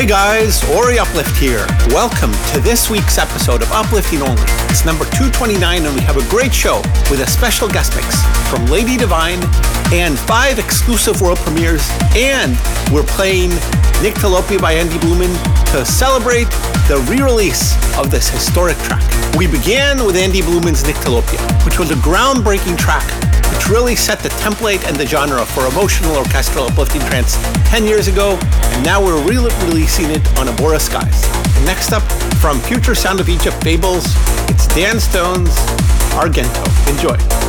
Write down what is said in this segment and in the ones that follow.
Hey guys, Ori Uplift here. Welcome to this week's episode of Uplifting Only. It's number 229 and we have a great show with a special guest mix from Lady Divine and five exclusive world premieres and we're playing Nyctalopia by Andy Blueman to celebrate the re-release of this historic track. We began with Andy Blueman's Nyctalopia, which was a groundbreaking track which really set the template and the genre for emotional orchestral uplifting trance 10 years ago, and now we're re releasing it on Abora Skies. Next up, from Future Sound of Egypt Fables, it's Dan Stone's Argento. Enjoy.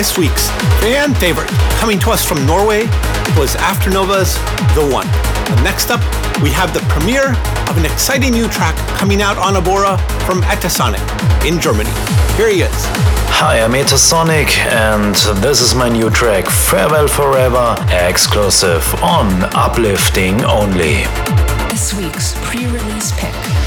This week's fan favorite coming to us from Norway was Afternova's The One. And next up, we have the premiere of an exciting new track coming out on Abora from Etasonic in Germany. Here he is. Hi, I'm Etasonic, and this is my new track, Farewell Forever, exclusive on Uplifting Only. This week's pre release pick.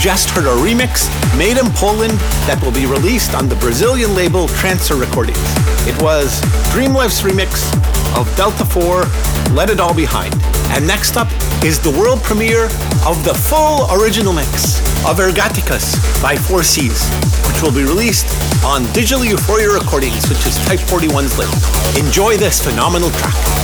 Just heard a remix made in Poland that will be released on the Brazilian label Transfer Recordings. It was Dreamlife's remix of Delta 4, Let It All Behind. And next up is the world premiere of the full original mix of Ergaticus by 4Cs, which will be released on Digital Euphoria Recordings, which is Type 41's label. Enjoy this phenomenal track.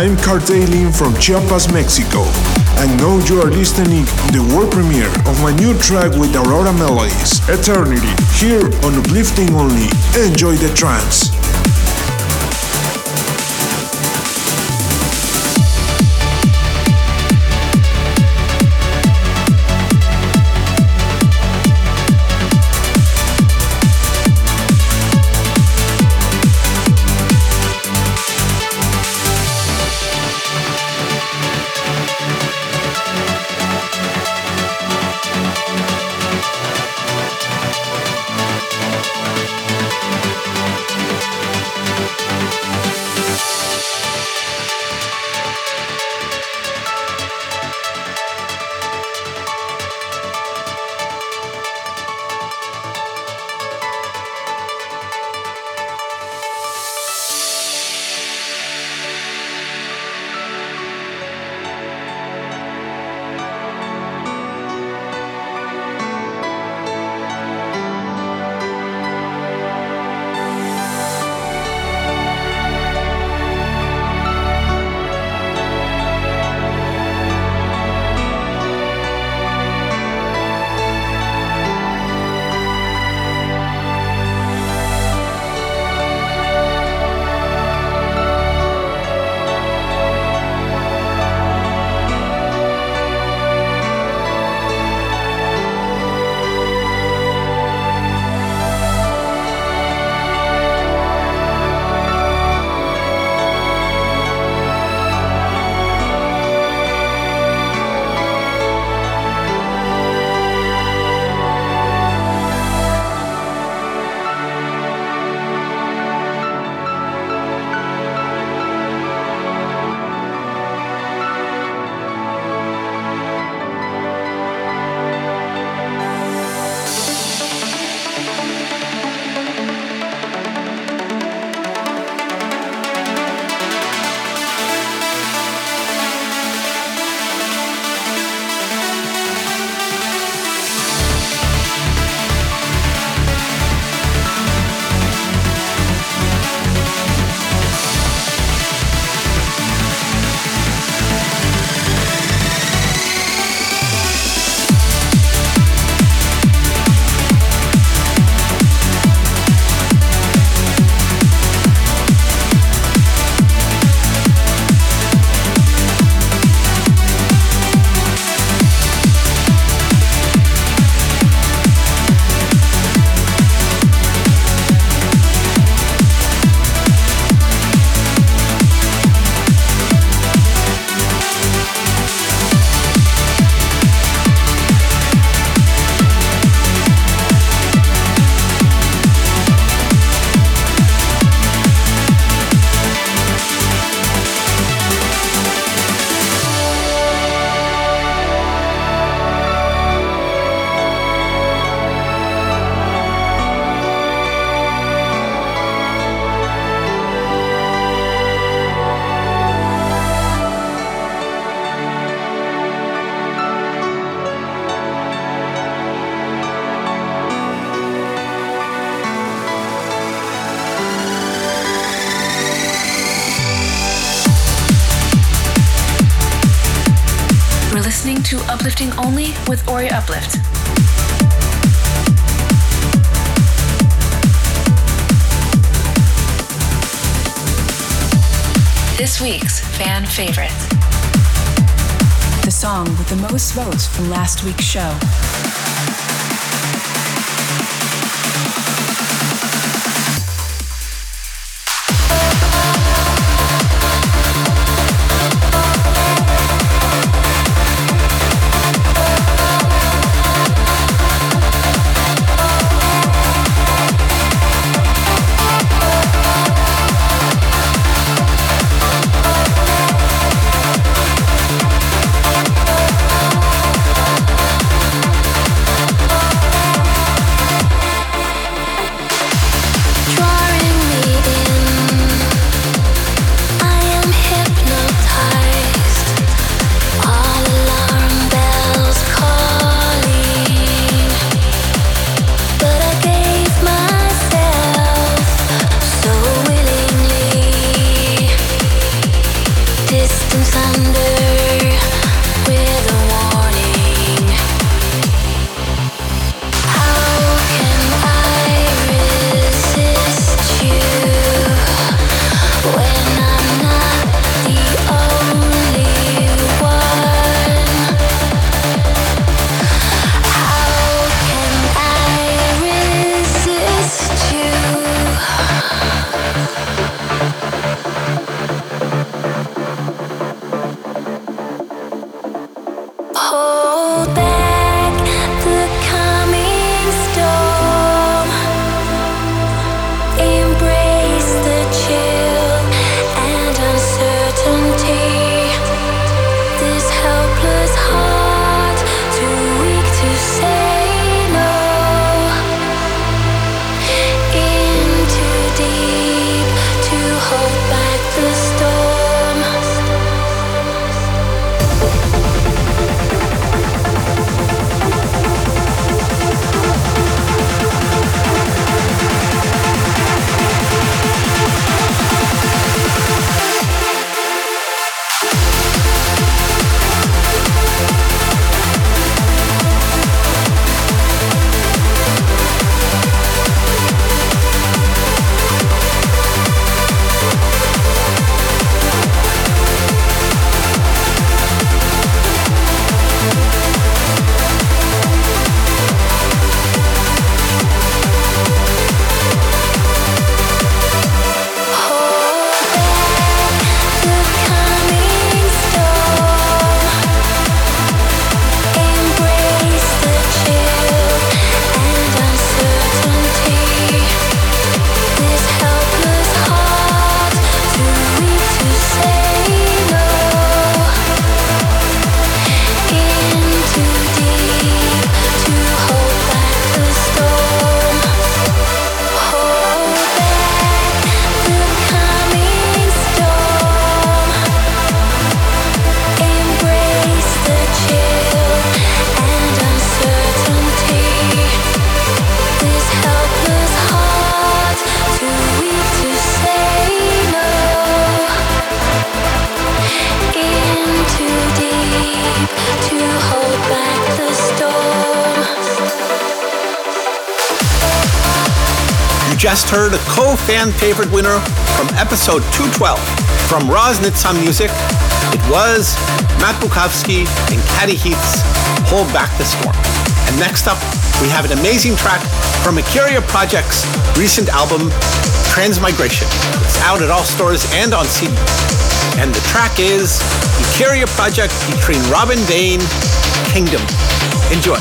I'm Cartailing from Chiapas, Mexico. And now you are listening to the world premiere of my new track with Aurora Melodies, Eternity, here on Uplifting Only. Enjoy the trance. Fan favorite. The song with the most votes from last week's show. Just heard a co-fan favorite winner from episode 212 from Roznitsa Music. It was Matt Bukovski and Katty Heath's Hold Back the Storm. And next up, we have an amazing track from Akiria Project's recent album, Transmigration. It's out at all stores and on CD. And the track is Akiria Project featuring Robin Dane, Kingdom. Enjoy.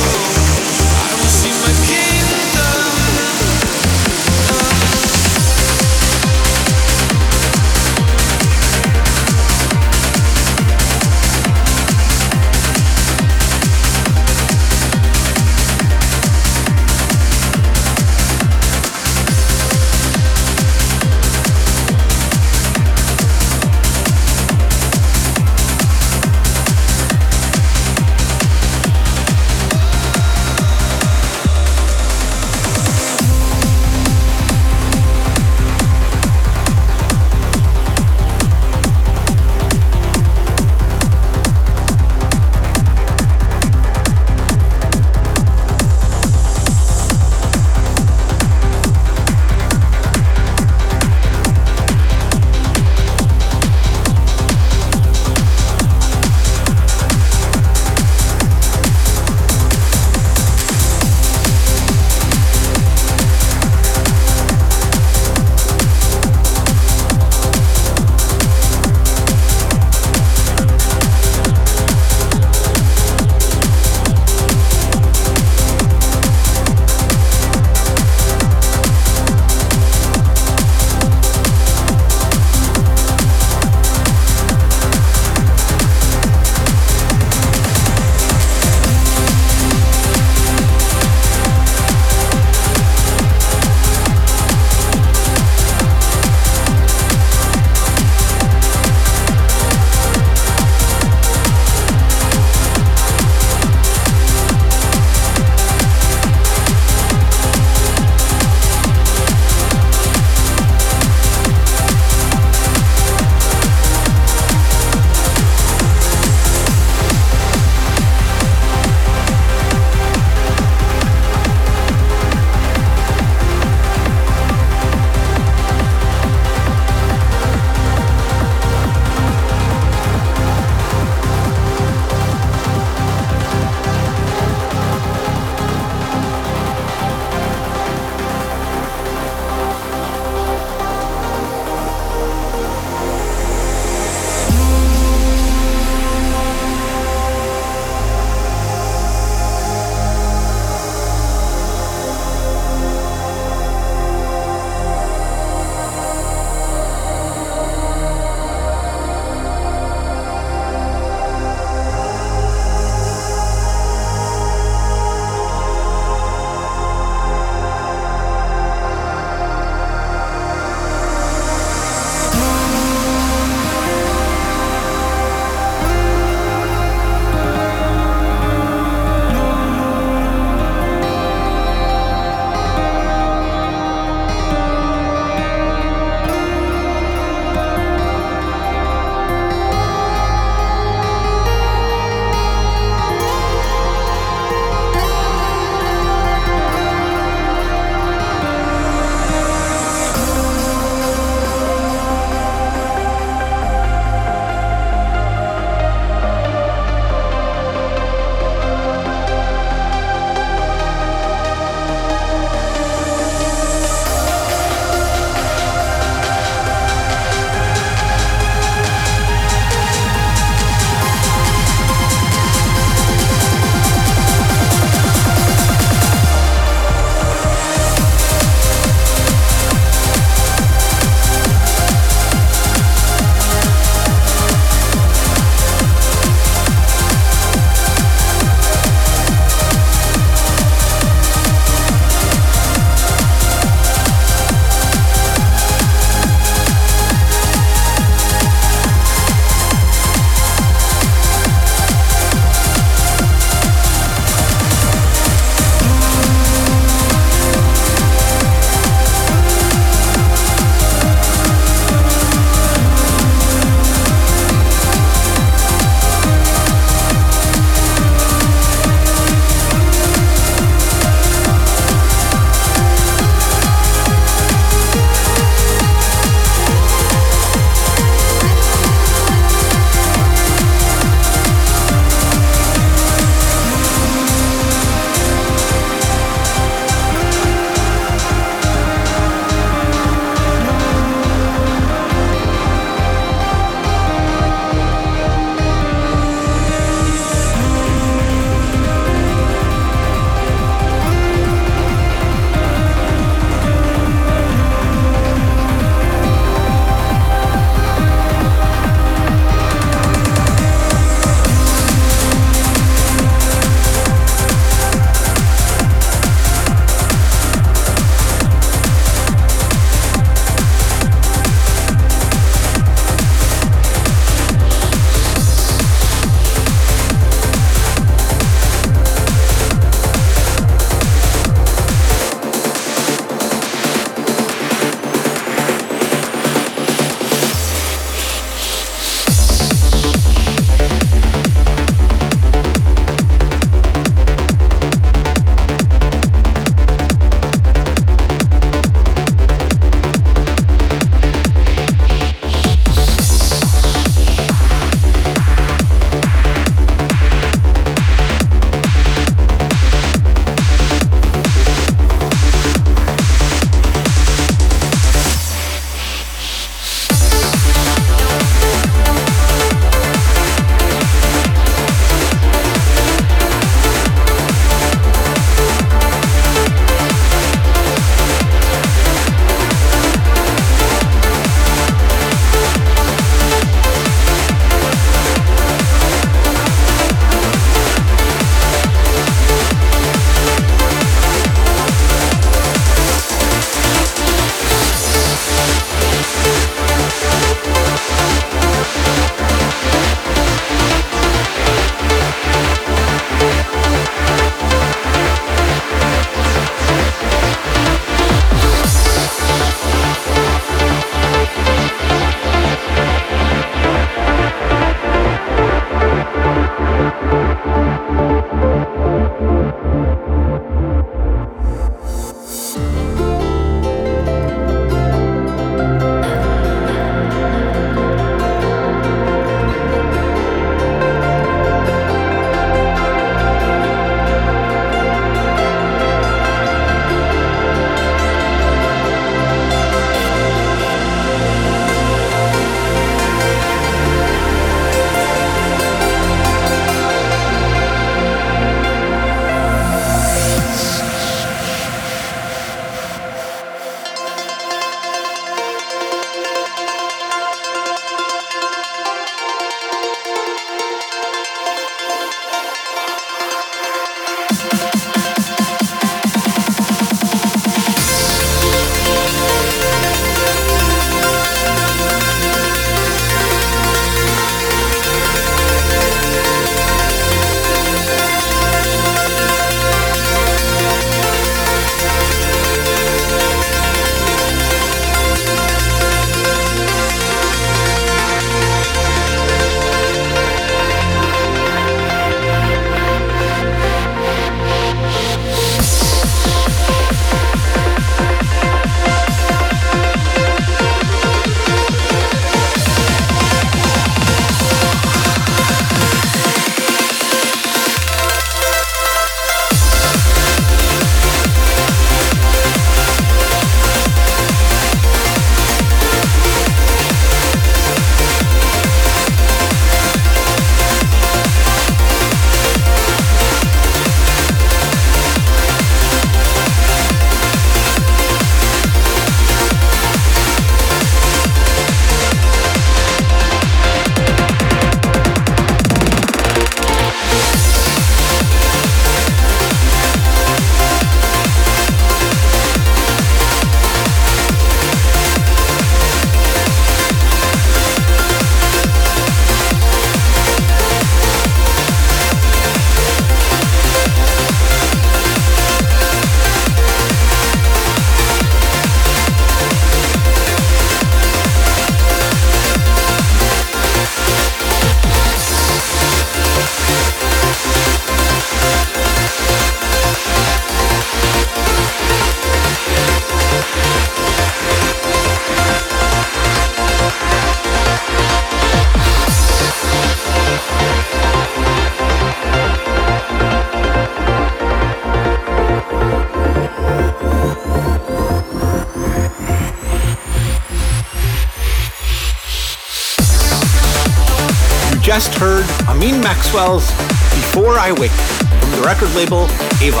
Before I Wake from the record label Ava.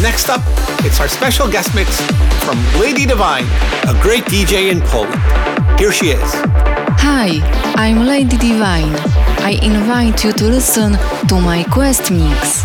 Next up, it's our special guest mix from Lady Divine, a great DJ in Poland. Here she is. Hi, I'm Lady Divine. I invite you to listen to my Quest mix.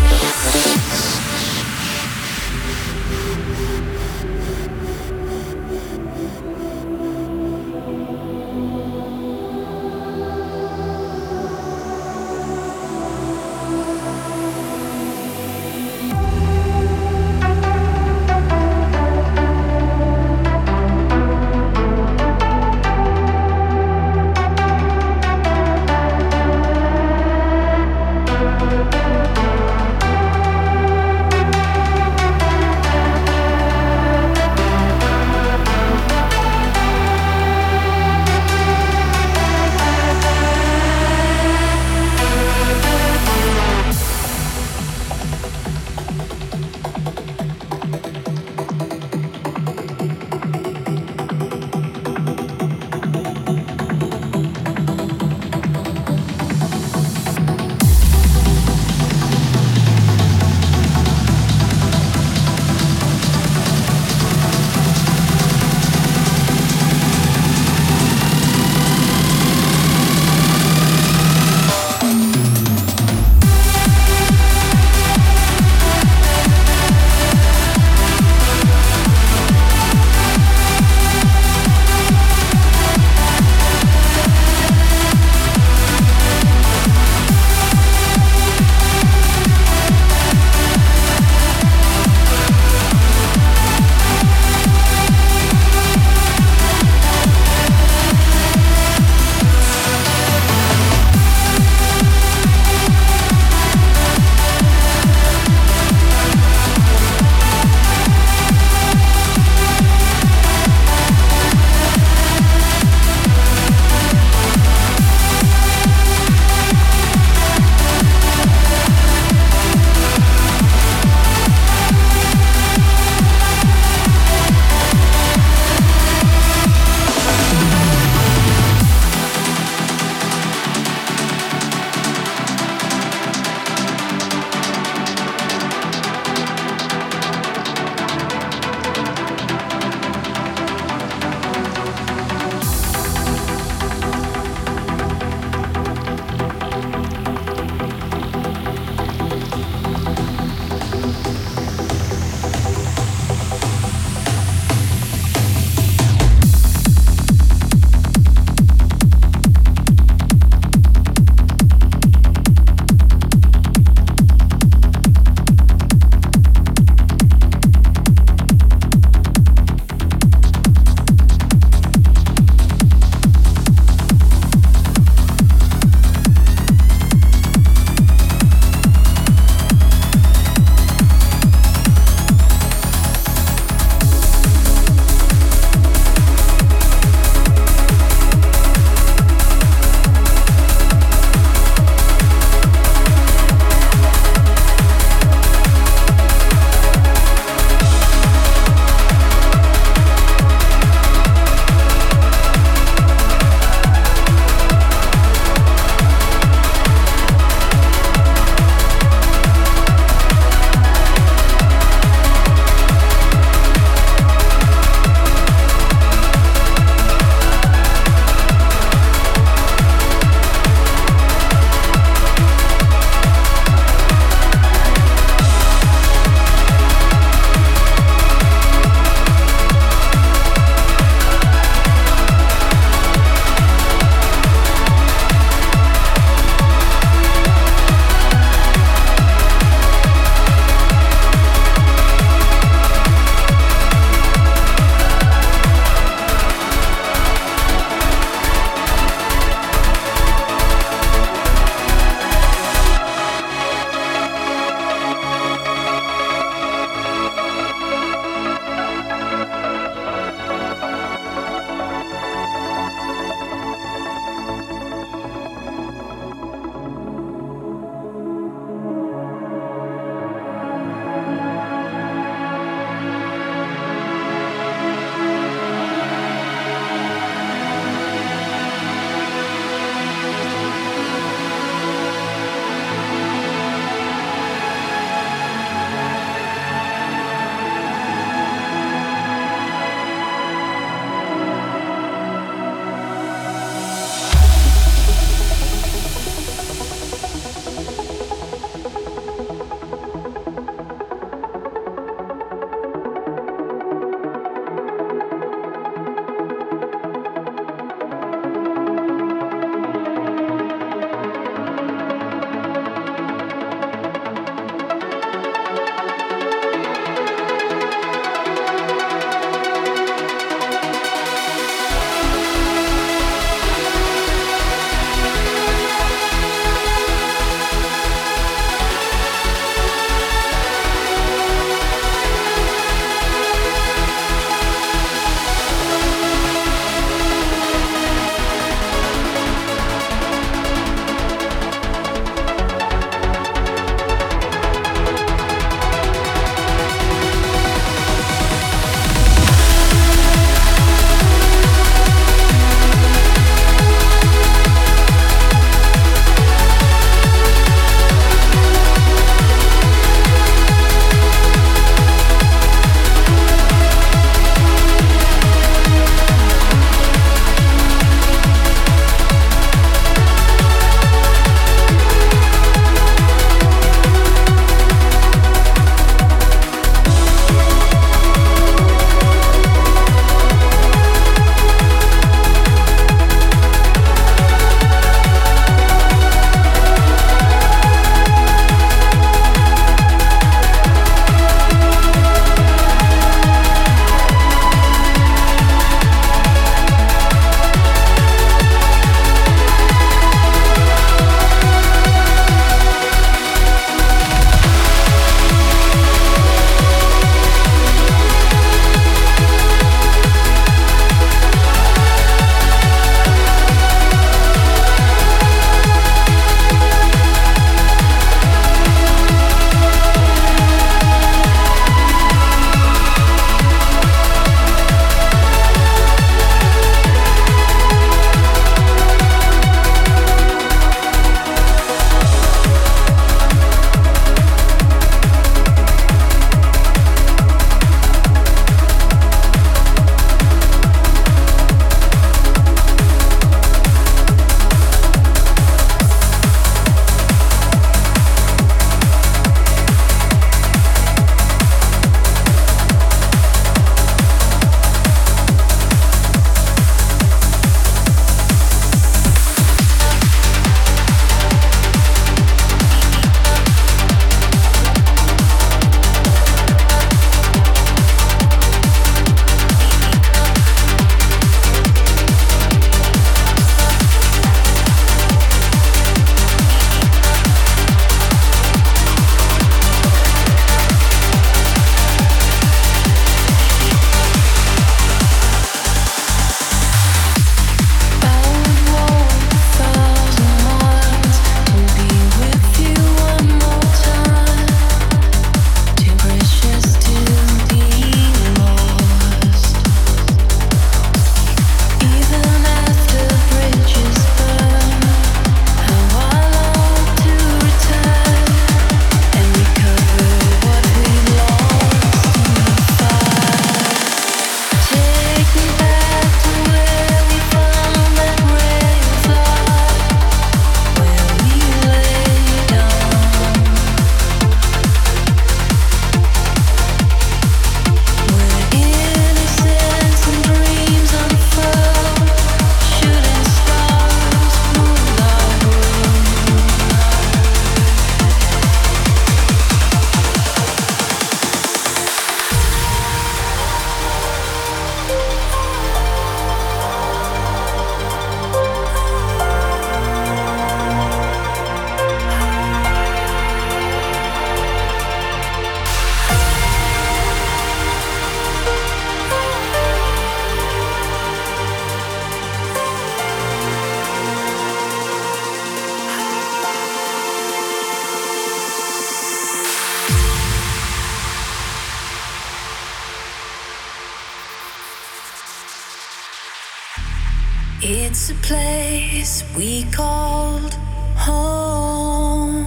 It's a place we called home.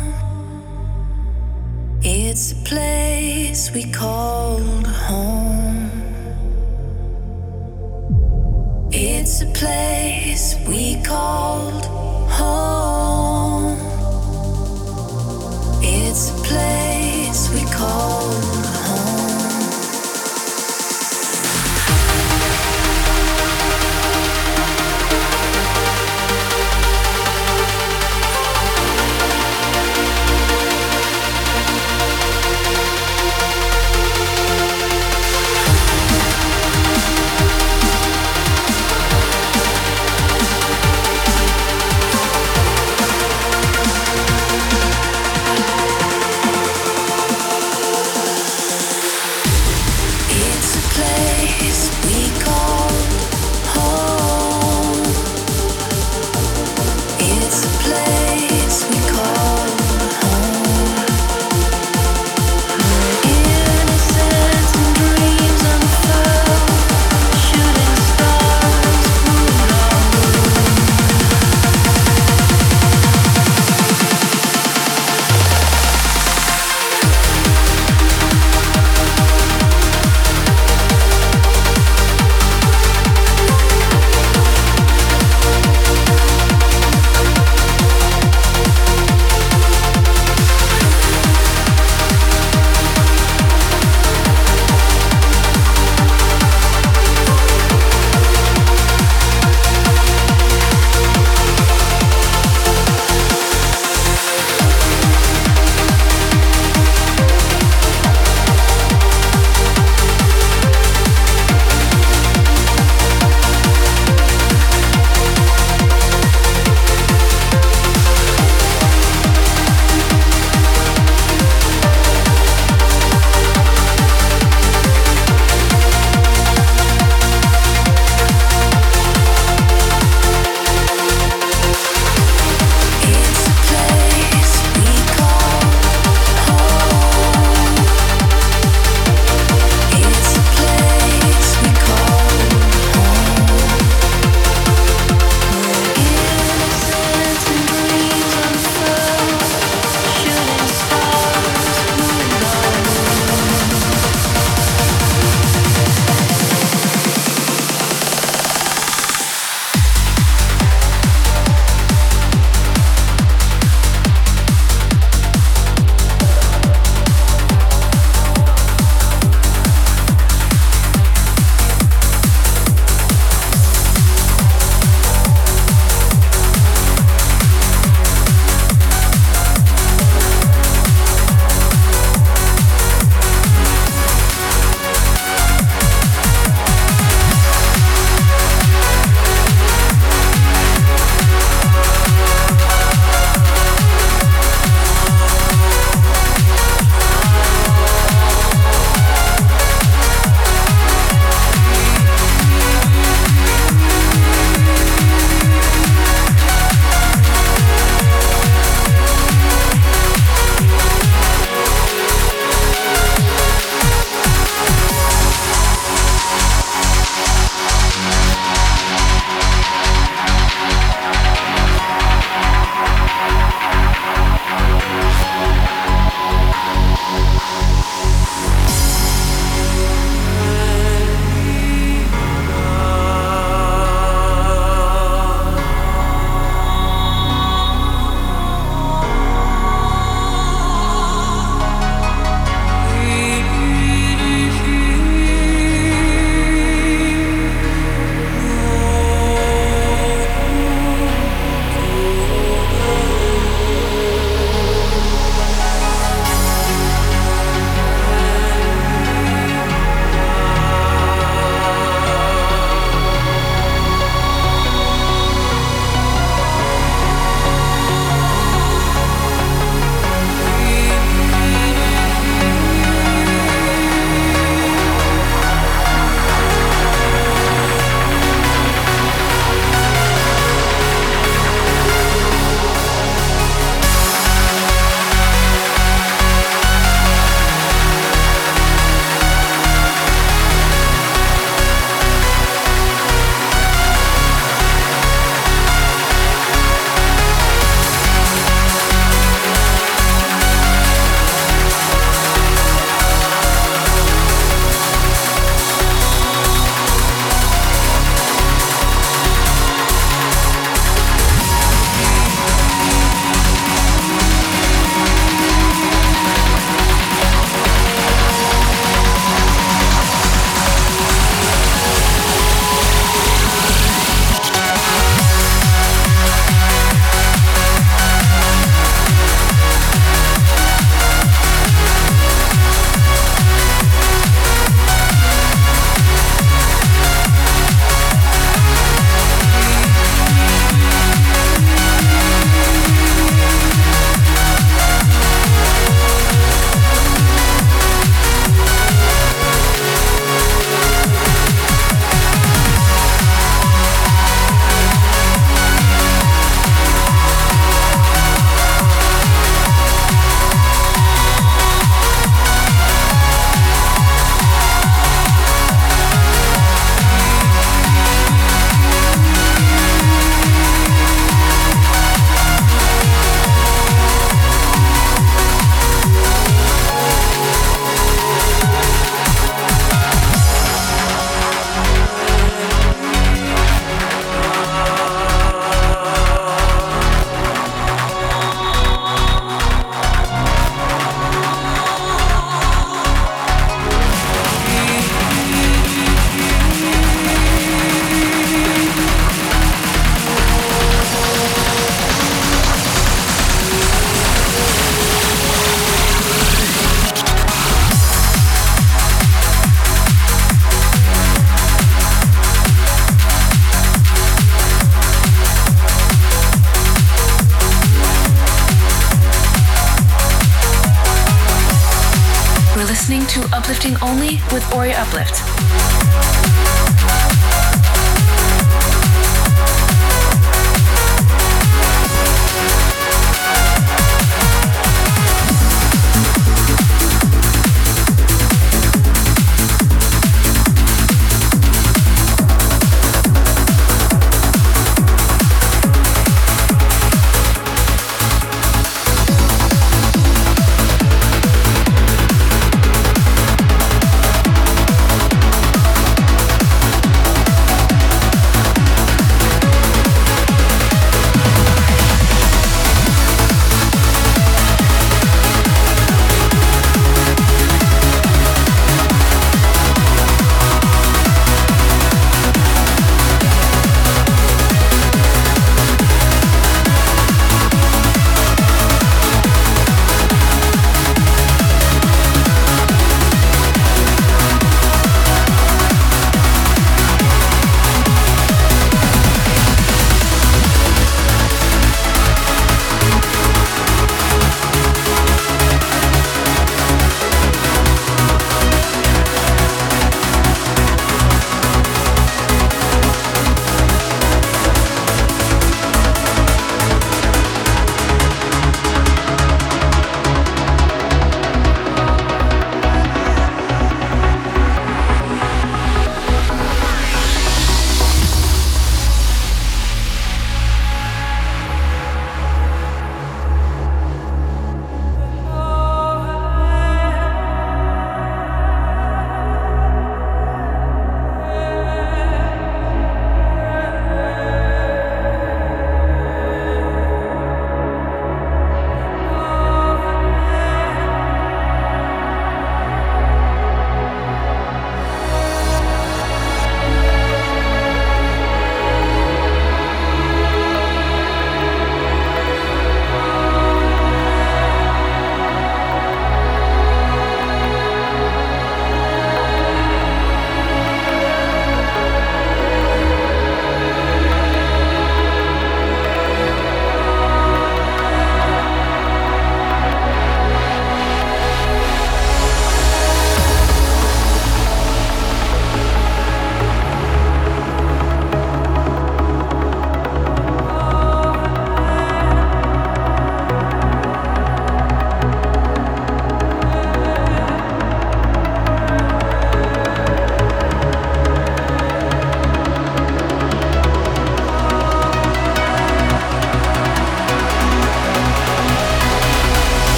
It's a place we called home. It's a place we called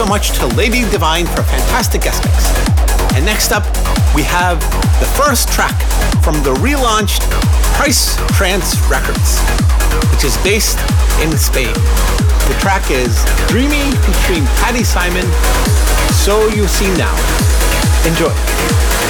so much to Lady Divine for fantastic guest mix. And next up, we have the first track from the relaunched Price Trance Records, which is based in Spain. The track is Dreamy featuring Patty Simon, So You See Now. Enjoy.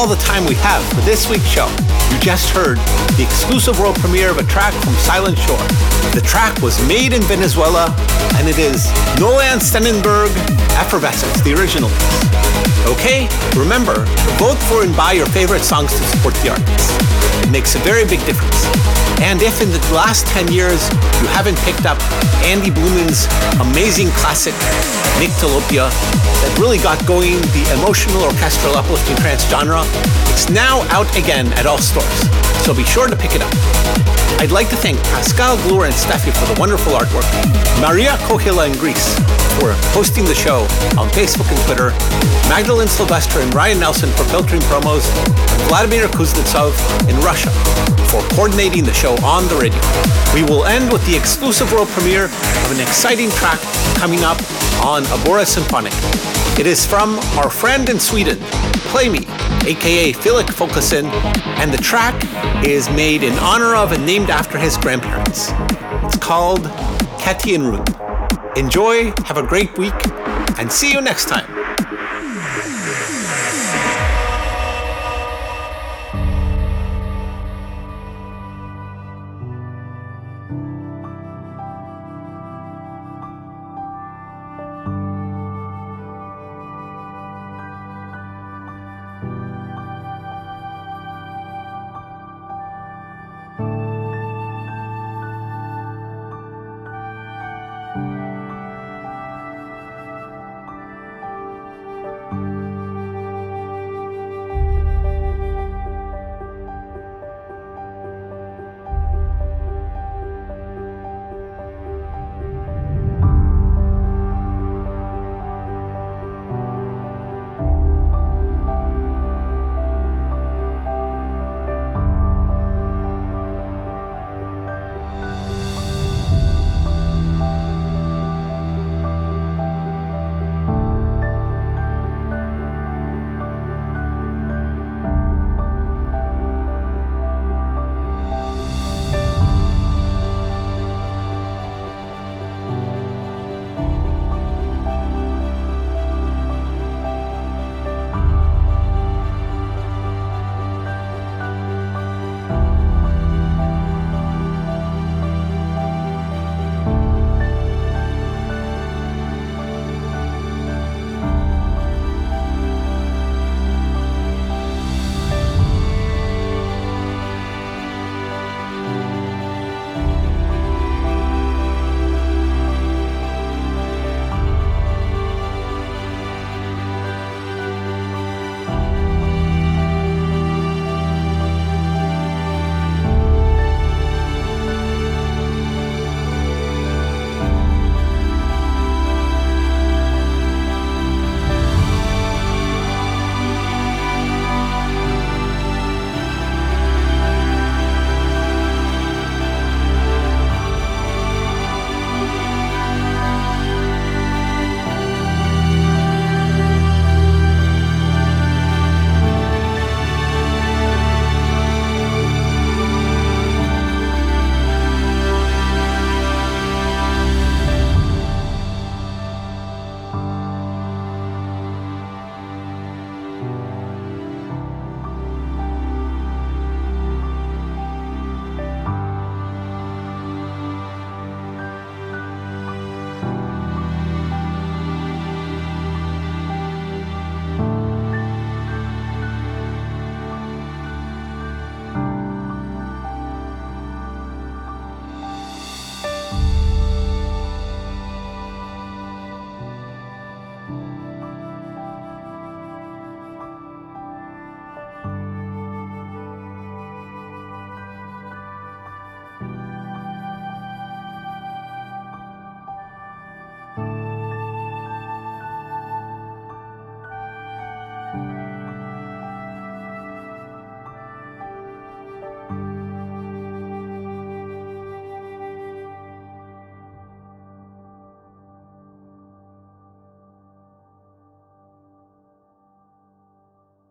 All the time we have for this week's show. You just heard the exclusive world premiere of a track from Silent Shore. The track was made in Venezuela, and it is Nolan Stenenberg Effervescence, the original. Okay, remember, vote for and buy your favorite songs to support the artists. It makes a very big difference. And if in the last 10 years you haven't picked up Andy Blueman's amazing classic Nyctalopia that really got going the emotional orchestral uplifting trance genre, it's now out again at all stores, so be sure to pick it up. I'd like to thank Pascal Glure and Steffi for the wonderful artwork, Maria Kohila in Greece for hosting the show on Facebook and Twitter, Magdalene Sylvester and Ryan Nelson for filtering promos, and Vladimir Kuznetsov in Russia for coordinating the show on the radio. We will end with the exclusive world premiere of an exciting track coming up on Abora Symphonic. It is from our friend in Sweden, Play Me, aka Philip Folkesson, and the track is made in honor of and named after his grandparents. It's called Rune. Enjoy, have a great week, and see you next time.